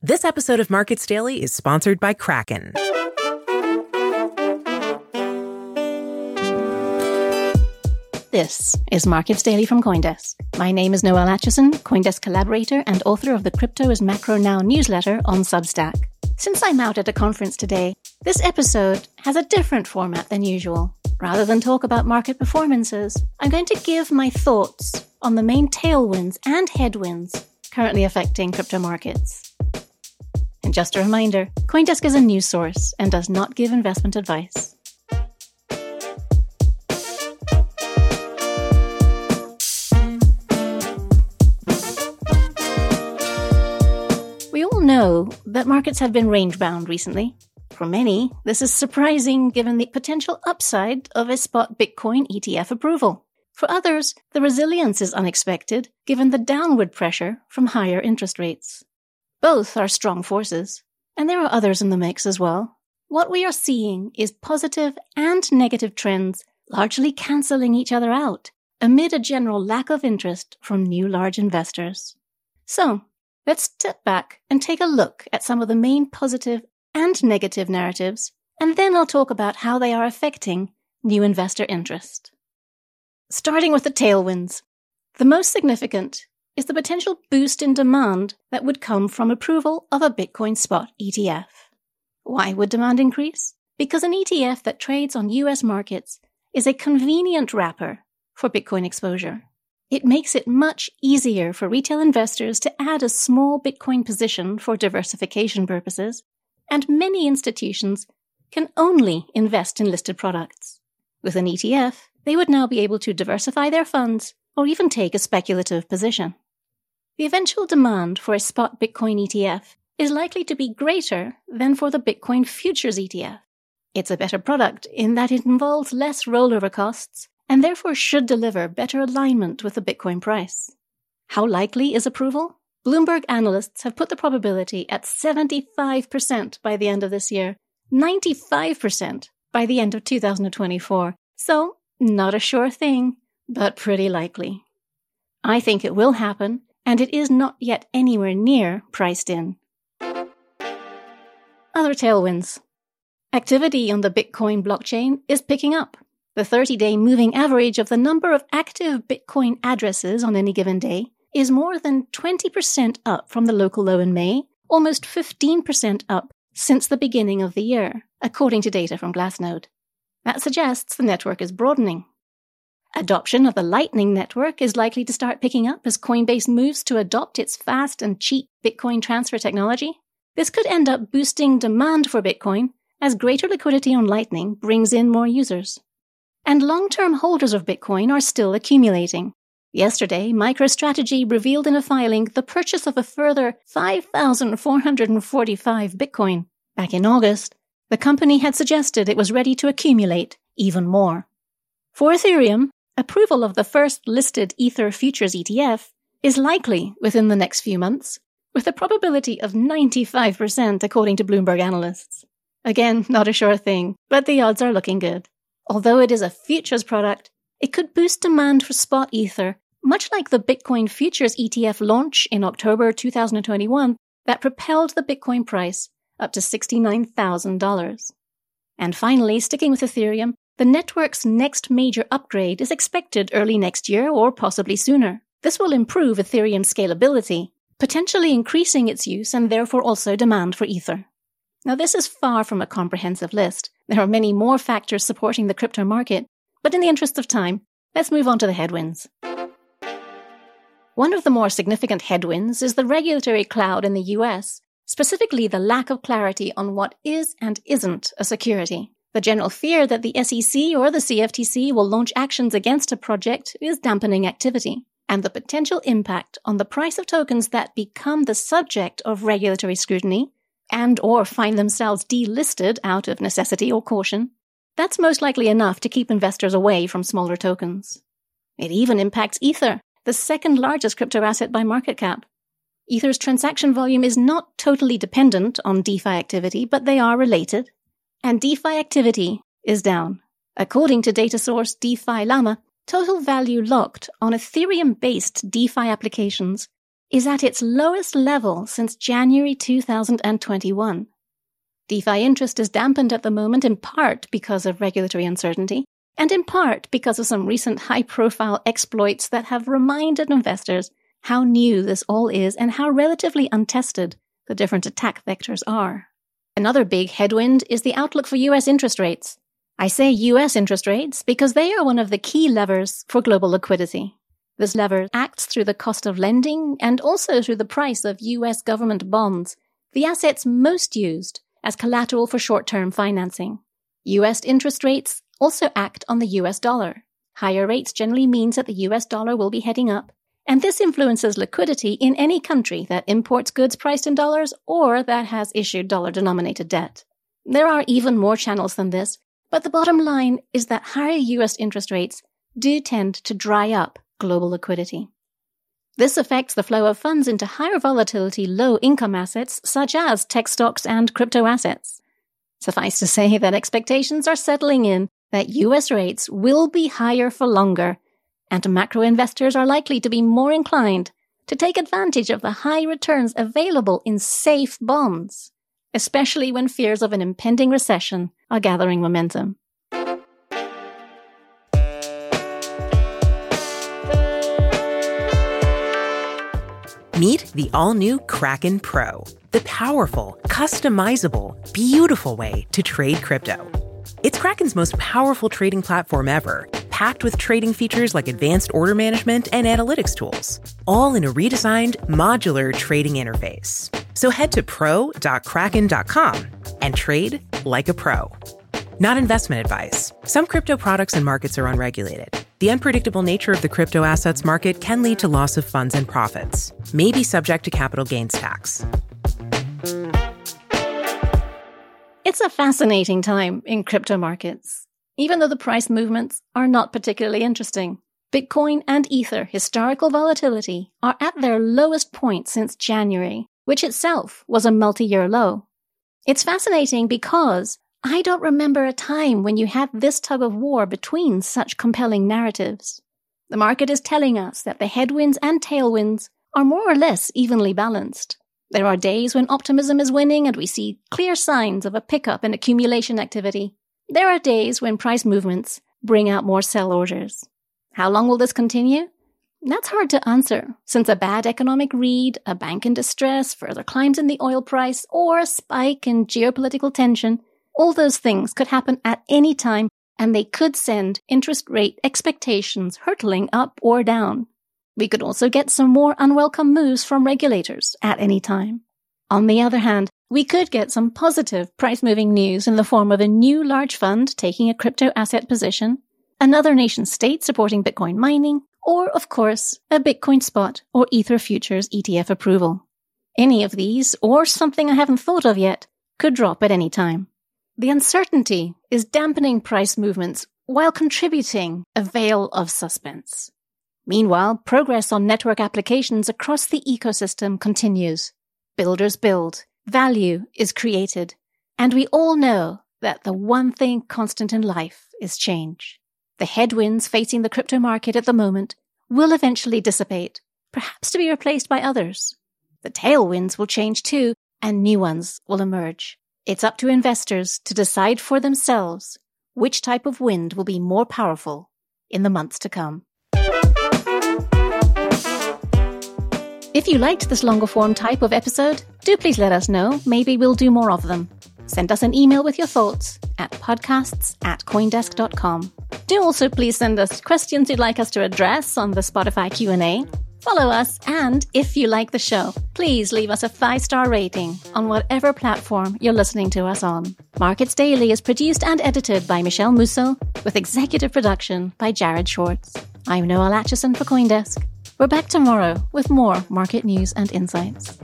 This episode of Markets Daily is sponsored by Kraken. This is Markets Daily from Coindesk. My name is Noelle Acheson, Coindesk collaborator and author of the Crypto is Macro Now newsletter on Substack. Since I'm out at a conference today, this episode has a different format than usual. Rather than talk about market performances, I'm going to give my thoughts on the main tailwinds and headwinds currently affecting crypto markets. And just a reminder Coindesk is a news source and does not give investment advice. We all know that markets have been range bound recently. For many, this is surprising given the potential upside of a spot Bitcoin ETF approval. For others, the resilience is unexpected given the downward pressure from higher interest rates. Both are strong forces, and there are others in the mix as well. What we are seeing is positive and negative trends largely cancelling each other out amid a general lack of interest from new large investors. So, let's step back and take a look at some of the main positive and negative narratives, and then I'll talk about how they are affecting new investor interest. Starting with the tailwinds. The most significant is the potential boost in demand that would come from approval of a Bitcoin spot ETF. Why would demand increase? Because an ETF that trades on US markets is a convenient wrapper for Bitcoin exposure. It makes it much easier for retail investors to add a small Bitcoin position for diversification purposes, and many institutions can only invest in listed products. With an ETF, they would now be able to diversify their funds or even take a speculative position. The eventual demand for a spot Bitcoin ETF is likely to be greater than for the Bitcoin futures ETF. It's a better product in that it involves less rollover costs and therefore should deliver better alignment with the Bitcoin price. How likely is approval? Bloomberg analysts have put the probability at 75% by the end of this year, 95% by the end of 2024. So, not a sure thing, but pretty likely. I think it will happen, and it is not yet anywhere near priced in. Other tailwinds. Activity on the Bitcoin blockchain is picking up. The 30 day moving average of the number of active Bitcoin addresses on any given day is more than 20% up from the local low in May, almost 15% up since the beginning of the year, according to data from Glassnode. That suggests the network is broadening. Adoption of the Lightning Network is likely to start picking up as Coinbase moves to adopt its fast and cheap Bitcoin transfer technology. This could end up boosting demand for Bitcoin as greater liquidity on Lightning brings in more users. And long term holders of Bitcoin are still accumulating. Yesterday, MicroStrategy revealed in a filing the purchase of a further 5,445 Bitcoin. Back in August, the company had suggested it was ready to accumulate even more. For Ethereum, approval of the first listed Ether futures ETF is likely within the next few months, with a probability of 95% according to Bloomberg analysts. Again, not a sure thing, but the odds are looking good. Although it is a futures product, it could boost demand for spot Ether, much like the Bitcoin futures ETF launch in October 2021 that propelled the Bitcoin price up to $69,000. And finally, sticking with Ethereum, the network's next major upgrade is expected early next year or possibly sooner. This will improve Ethereum scalability, potentially increasing its use and therefore also demand for Ether. Now, this is far from a comprehensive list. There are many more factors supporting the crypto market, but in the interest of time, let's move on to the headwinds. One of the more significant headwinds is the regulatory cloud in the US, specifically the lack of clarity on what is and isn't a security. The general fear that the SEC or the CFTC will launch actions against a project is dampening activity, and the potential impact on the price of tokens that become the subject of regulatory scrutiny and or find themselves delisted out of necessity or caution, that's most likely enough to keep investors away from smaller tokens. It even impacts Ether, the second largest crypto asset by market cap. Ether's transaction volume is not totally dependent on DeFi activity, but they are related. And DeFi activity is down. According to data source DeFi Llama, total value locked on Ethereum based DeFi applications is at its lowest level since January 2021. DeFi interest is dampened at the moment in part because of regulatory uncertainty, and in part because of some recent high profile exploits that have reminded investors how new this all is and how relatively untested the different attack vectors are. Another big headwind is the outlook for US interest rates. I say US interest rates because they are one of the key levers for global liquidity. This lever acts through the cost of lending and also through the price of US government bonds, the assets most used as collateral for short-term financing. US interest rates also act on the US dollar. Higher rates generally means that the US dollar will be heading up, and this influences liquidity in any country that imports goods priced in dollars or that has issued dollar denominated debt. There are even more channels than this, but the bottom line is that higher US interest rates do tend to dry up global liquidity. This affects the flow of funds into higher volatility, low income assets such as tech stocks and crypto assets. Suffice to say that expectations are settling in that US rates will be higher for longer, and macro investors are likely to be more inclined to take advantage of the high returns available in safe bonds especially when fears of an impending recession are gathering momentum. Meet the all new Kraken Pro, the powerful, customizable, beautiful way to trade crypto. It's Kraken's most powerful trading platform ever, packed with trading features like advanced order management and analytics tools, all in a redesigned, modular trading interface. So head to pro.kraken.com and trade like a pro. Not investment advice. Some crypto products and markets are unregulated. The unpredictable nature of the crypto assets market can lead to loss of funds and profits, may be subject to capital gains tax. It's a fascinating time in crypto markets, even though the price movements are not particularly interesting. Bitcoin and Ether historical volatility are at their lowest point since January, which itself was a multi-year low. It's fascinating because I don't remember a time when you had this tug of war between such compelling narratives. The market is telling us that the headwinds and tailwinds are more or less evenly balanced. There are days when optimism is winning and we see clear signs of a pickup in accumulation activity. There are days when price movements bring out more sell orders. How long will this continue? That's hard to answer, since a bad economic read, a bank in distress, further climbs in the oil price, or a spike in geopolitical tension, all those things could happen at any time, and they could send interest rate expectations hurtling up or down. We could also get some more unwelcome moves from regulators at any time. On the other hand, we could get some positive price moving news in the form of a new large fund taking a crypto asset position, another nation state supporting Bitcoin mining, or, of course, a Bitcoin spot or Ether futures ETF approval. Any of these, or something I haven't thought of yet, could drop at any time. The uncertainty is dampening price movements while contributing a veil of suspense. Meanwhile, progress on network applications across the ecosystem continues. Builders build, value is created, and we all know that the one thing constant in life is change. The headwinds facing the crypto market at the moment will eventually dissipate, perhaps to be replaced by others. The tailwinds will change too, and new ones will emerge. It's up to investors to decide for themselves which type of wind will be more powerful in the months to come. If you liked this longer form type of episode, do please let us know. Maybe we'll do more of them. Send us an email with your thoughts at podcasts at coindesk.com. Do also please send us questions you'd like us to address on the Spotify Q&A. Follow us and if you like the show, please leave us a 5-star rating on whatever platform you're listening to us on. Markets Daily is produced and edited by Michele Musso with executive production by Jared Schwartz. I'm Noelle Acheson for Coindesk. We're back tomorrow with more market news and insights.